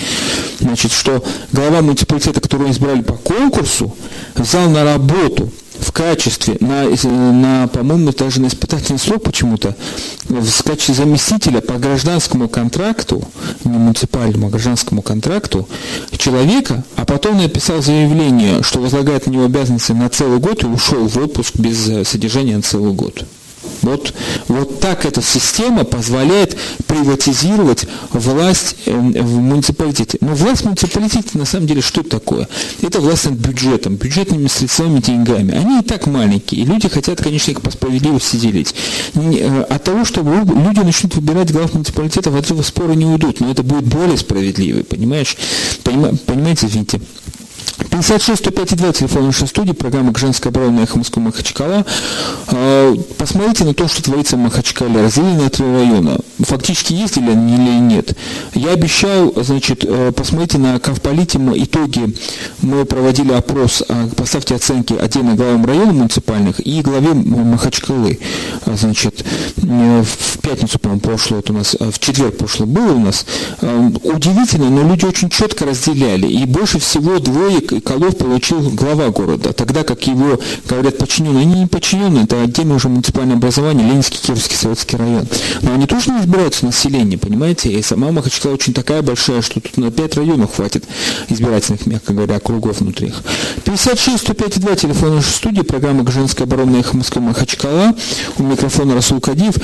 Значит, что глава муниципалитета, которого избрали по конкурсу, взял на работу в качестве, на, на по-моему, даже на испытательный срок почему-то, в качестве заместителя по гражданскому контракту, не муниципальному, а гражданскому контракту, человека, а потом написал заявление, что возлагает на него обязанности на целый год и ушел в отпуск без э, содержания на целый год. Вот, вот так эта система позволяет приватизировать власть эм, в муниципалитете. Но власть в муниципалитете на самом деле что такое? Это власть над бюджетом, бюджетными средствами, деньгами. Они и так маленькие, и люди хотят, конечно, их по справедливости делить. Э, от того, что люди начнут выбирать глав муниципалитета, от этого спора не уйдут, но это будет более справедливый, понимаешь? Понимаете, извините. 56 105 2 телефон нашей студии, программа «Женская оборона» «Эхо Москвы Махачкала». А, посмотрите на то, что творится в Махачкале. Разделение на три района. Фактически ездили они или нет. Я обещал, значит, э, посмотрите на Кавполите итоги. Мы проводили опрос, поставьте оценки отдельно главам районов муниципальных и главе Махачкалы. А, значит, э, в пятницу, по-моему, прошлое, это у нас, в четверг прошлое было у нас. Удивительно, но люди очень четко разделяли. И больше всего двое Колов получил глава города, тогда как его, говорят, подчиненные, они не подчиненные, это отдельное уже муниципальное образование, Ленинский, Кировский, Советский район. Но они тоже не избираются население, понимаете, и сама Махачкала очень такая большая, что тут на 5 районов хватит избирательных, мягко говоря, округов внутри их. 56 105 2 телефон нашей студии, программа «Женская оборона» их Москвы Махачкала, у микрофона Расул Кадив.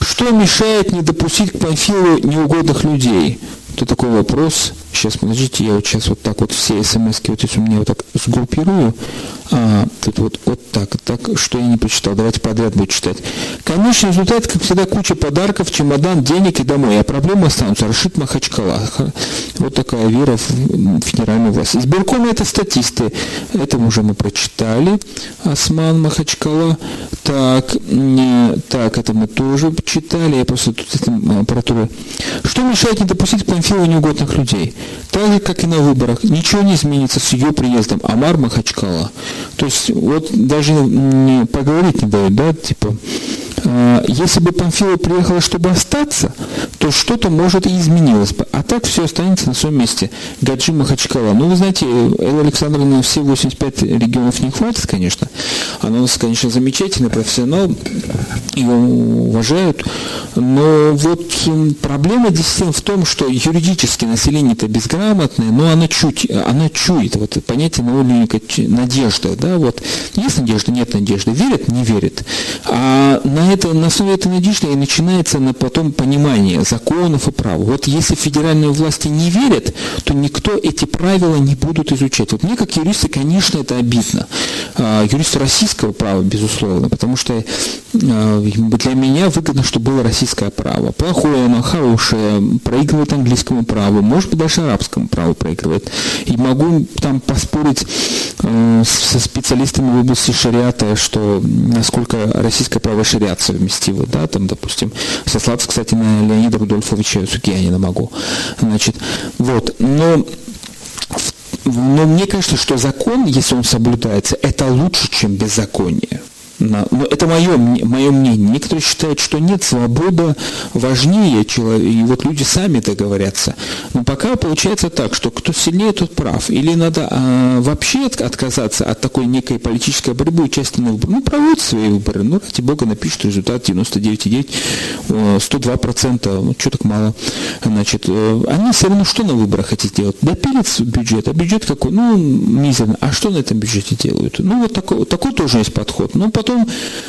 Что мешает не допустить к Панфилу неугодных людей? Это такой вопрос. Сейчас, подождите, я вот сейчас вот так вот все смс вот если у меня вот так сгруппирую, а, тут вот, вот так, так, что я не прочитал, давайте подряд буду читать. Конечный результат, как всегда, куча подарков, чемодан, денег и домой, а проблемы останутся. Рашид Махачкала. Вот такая вера в федеральную власть. Избирком это статисты, это уже мы прочитали. Осман Махачкала. Так, не, так, это мы тоже читали, я просто тут этим аппаратурой. Что мешает не допустить Панфилову неугодных людей? Так же, как и на выборах, ничего не изменится с ее приездом. Амар Махачкала. То есть, вот даже не поговорить не дают, да, типа, э, если бы Памфилова приехала, чтобы остаться, то что-то, может, и изменилось бы. А так все останется на своем месте. Гаджи Махачкала. Ну, вы знаете, Элла Александровна все 85 регионов не хватит, конечно. Она у нас, конечно, замечательный профессионал, ее уважают. Но вот проблема действительно в том, что юридически население-то безграмотное, но оно чуть, оно чует, вот понятие на уровне надежда, да, вот есть надежда, нет надежды, верят, не верят. А на, это, на основе этой надежды и начинается на потом понимание законов и прав. Вот если федеральные власти не верят, то никто эти правила не будут изучать. Вот мне как юристы, конечно, это обидно. А, юристы российского права, безусловно, потому что а, для меня выгодно, чтобы было российское право. Плохое, оно хорошее, проигрывает английскому праву, может быть, даже арабскому праву проигрывает. И могу там поспорить э, со специалистами в области шариата, что насколько российское право шариат совместимо, да, там, допустим, сослаться, кстати, на Леонида Рудольфовича Сукиянина могу. Значит, вот, но но мне кажется, что закон, если он соблюдается, это лучше, чем беззаконие. Но это мое, мое мнение. Некоторые считают, что нет, свобода важнее, и вот люди сами договорятся. Но пока получается так, что кто сильнее, тот прав. Или надо а, вообще отказаться от такой некой политической борьбы, участия на выборах. Ну, проводят свои выборы. Ну, ради бога, напишут результат 99,9, 102%. Ну, что так мало? Значит, э, они все равно что на выборах хотят делать? Допилить бюджет. А бюджет какой? Ну, мизерно. А что на этом бюджете делают? Ну, вот такой, такой тоже есть подход. Ну, потом потом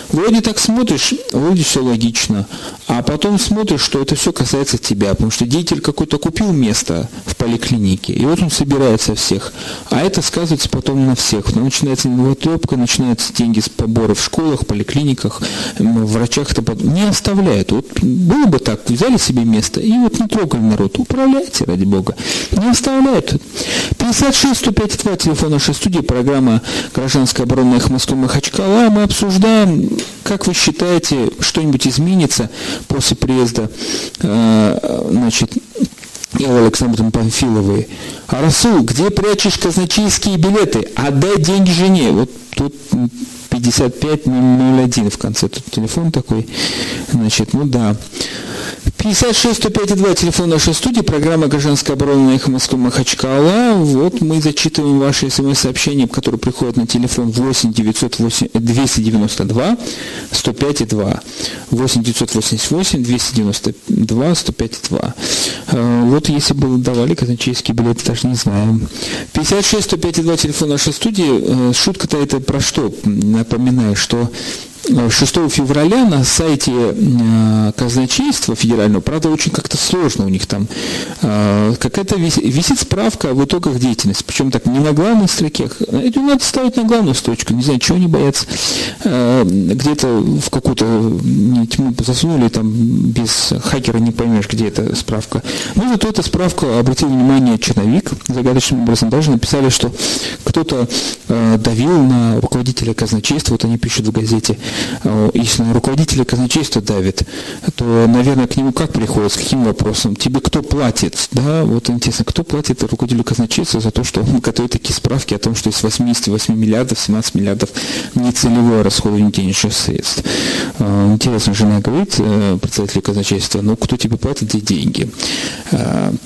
вроде так смотришь, вроде все логично, а потом смотришь, что это все касается тебя, потому что деятель какой-то купил место в поликлинике, и вот он собирается всех, а это сказывается потом на всех. Начинается новотрепка, начинаются деньги с побора в школах, поликлиниках, в врачах, это не оставляют. Вот было бы так, взяли себе место и вот не трогали народ, управляйте, ради бога, не оставляют. 56 105 2 телефон нашей студии, программа «Гражданская оборона их Москвы Махачкала». Мы обсуждаем обсуждаем, как вы считаете, что-нибудь изменится после приезда э, значит, Ивы Александровны Панфиловой. А Расул, где прячешь казначейские билеты? Отдай деньги жене. Вот тут 5501 в конце. Тут телефон такой. Значит, ну да. 56 105,2, телефон нашей студии, программа «Гражданская оборона» на эхо Москвы Махачкала. Вот мы зачитываем ваши смс-сообщения, которые приходят на телефон 8 908, 292 105,2. 8 988 292 105,2. Вот если бы давали казначейские билеты, даже не знаем. 56 105,2, телефон нашей студии. Э, шутка-то это про что? Напоминаю, что 6 февраля на сайте э, казначейства федерального, правда, очень как-то сложно у них там, э, какая-то висит справка об итогах деятельности, причем так не на главной строке, это надо ставить на главную строчку, не знаю, чего они боятся, э, где-то в какую-то тьму засунули, там без хакера не поймешь, где эта справка. Ну, зато эта справка, обратил внимание черновик, загадочным образом даже написали, что кто-то давил на руководителя казначейства, вот они пишут в газете, Э, если на руководителя казначейства давит, то, наверное, к нему как приходят, с каким вопросом? Тебе кто платит? Да, вот интересно, кто платит руководителю казначейства за то, что он готовит такие справки о том, что из 88 миллиардов, 17 миллиардов нецелевое расходование денежных средств. Э, интересно, жена говорит э, председателю казначейства, ну, кто тебе платит за деньги?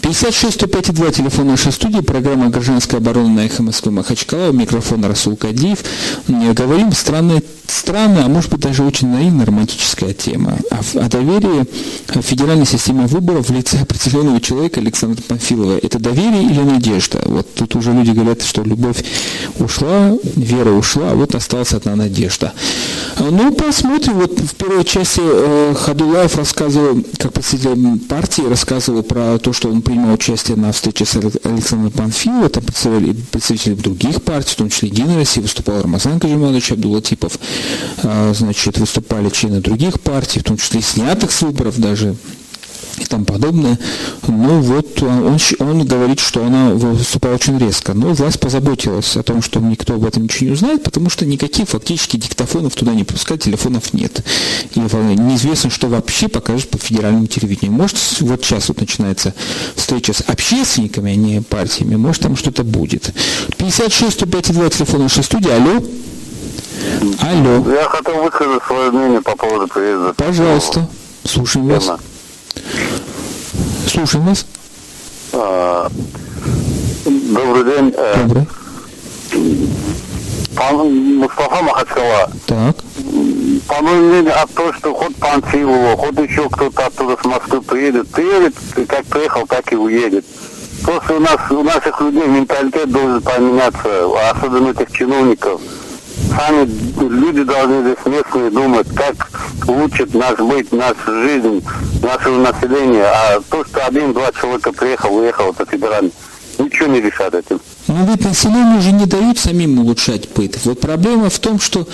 56 105 2 телефон нашей студии, программа «Гражданская оборона» на эхо Москвы Махачкала, микрофон Расул Кадиев. Говорим странные, странные, а может быть даже очень наивная романтическая тема о, о доверии федеральной системе выборов в лице определенного человека Александра Панфилова. Это доверие или надежда? Вот тут уже люди говорят, что любовь ушла, вера ушла, а вот осталась одна надежда. Ну, посмотрим. Вот в первой части э, Хадулаев рассказывал, как представитель партии, рассказывал про то, что он принимал участие на встрече с Александром Панфиловым, там представители, представители других партий, в том числе Единой России, выступал Рамазан Кажиманович Абдулатипов. А, значит, выступали члены других партий, в том числе и снятых с выборов даже и тому подобное. Но вот он, он говорит, что она выступала очень резко. Но власть позаботилась о том, что никто об этом ничего не узнает, потому что никаких фактически диктофонов туда не пускать, телефонов нет. И неизвестно, что вообще покажет по федеральному телевидению. Может, вот сейчас вот начинается встреча с общественниками, а не партиями, может, там что-то будет. 56 105 2 телефон нашей студии. Алло. Алло. Я хотел высказать свое мнение по поводу приезда. Пожалуйста. Слушаем вас. Слушаем вас. А, добрый день. Э, добрый. Пан Мустафа Махачкала. Так. По моему мнению, от того, что хоть Панфилова, хоть еще кто-то оттуда с Москвы приедет, приедет, как приехал, так и уедет. Просто у нас, у наших людей менталитет должен поменяться, особенно этих чиновников сами люди должны здесь местные думать, как улучшит наш быть, нашу жизнь, нашего населения. А то, что один-два человека приехал, уехал, это федеральный, ничего не решат этим. Но ведь населению уже не дают самим улучшать быт. Вот проблема в том, что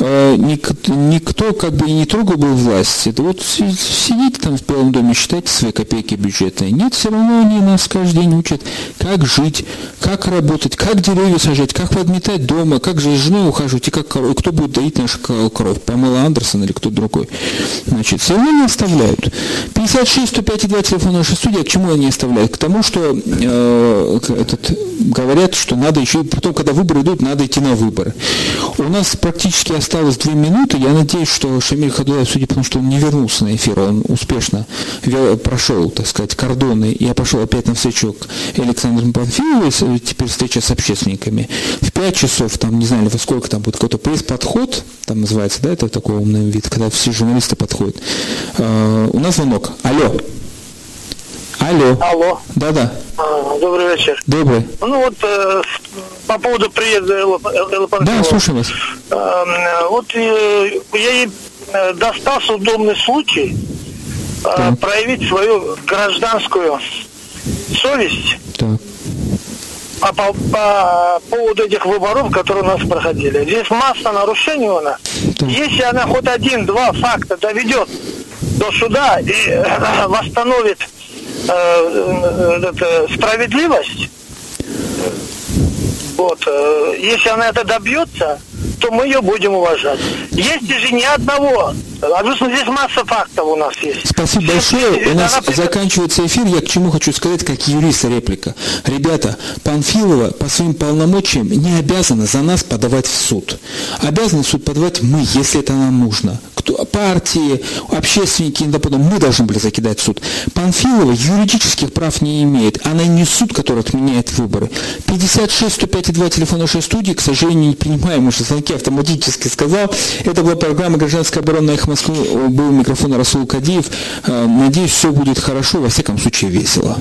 никто, никто как бы и не трогал бы власть. Это вот сидите там в Белом доме, считайте свои копейки бюджетные. Нет, все равно они нас каждый день учат, как жить, как работать, как деревья сажать, как подметать дома, как же с женой ухаживать и как коров, кто будет доить нашу кровь, Памела Андерсон или кто другой. Значит, все равно не оставляют. 56 105 2 телефон нашей студии, а к чему они оставляют? К тому, что э, этот говорят, что надо еще, потом, когда выборы идут, надо идти на выборы. У нас практически две минуты. Я надеюсь, что Шамиль Хадуев, судя по тому, что он не вернулся на эфир, он успешно прошел, так сказать, кордоны. Я пошел опять на встречу к Александру Панфилову, теперь встреча с общественниками. В пять часов, там, не знаю, во сколько там будет какой-то пресс-подход, там называется, да, это такой умный вид, когда все журналисты подходят. Uh, у нас звонок. Алло. Алло. Алло. Да-да. А, добрый вечер. Добрый. Ну вот э, по поводу приезда Элапанфилова. Да, слушаю вас. Э, вот э, ей э, достался удобный случай э, проявить свою гражданскую совесть. Так. А по, по поводу этих выборов, которые у нас проходили. Здесь масса нарушений у нас. Так. Если она хоть один-два факта доведет до суда и э, восстановит это, справедливость, вот, э, если она это добьется, то мы ее будем уважать. Есть же ни одного. Обычно здесь масса фактов у нас есть. Спасибо большое. У нас она... заканчивается эфир. Я к чему хочу сказать, как юрист реплика. Ребята, Панфилова по своим полномочиям не обязана за нас подавать в суд. Обязаны в суд подавать мы, если это нам нужно. Кто, партии, общественники, мы должны были закидать в суд. Панфилова юридических прав не имеет. Она не суд, который отменяет выборы. 56 105 2 телефон нашей студии, к сожалению, не принимаем уже звонки автоматически сказал. Это была программа «Гражданская оборона» «Эхо Москвы». Был микрофон Расул Кадиев. Э, надеюсь, все будет хорошо, во всяком случае весело.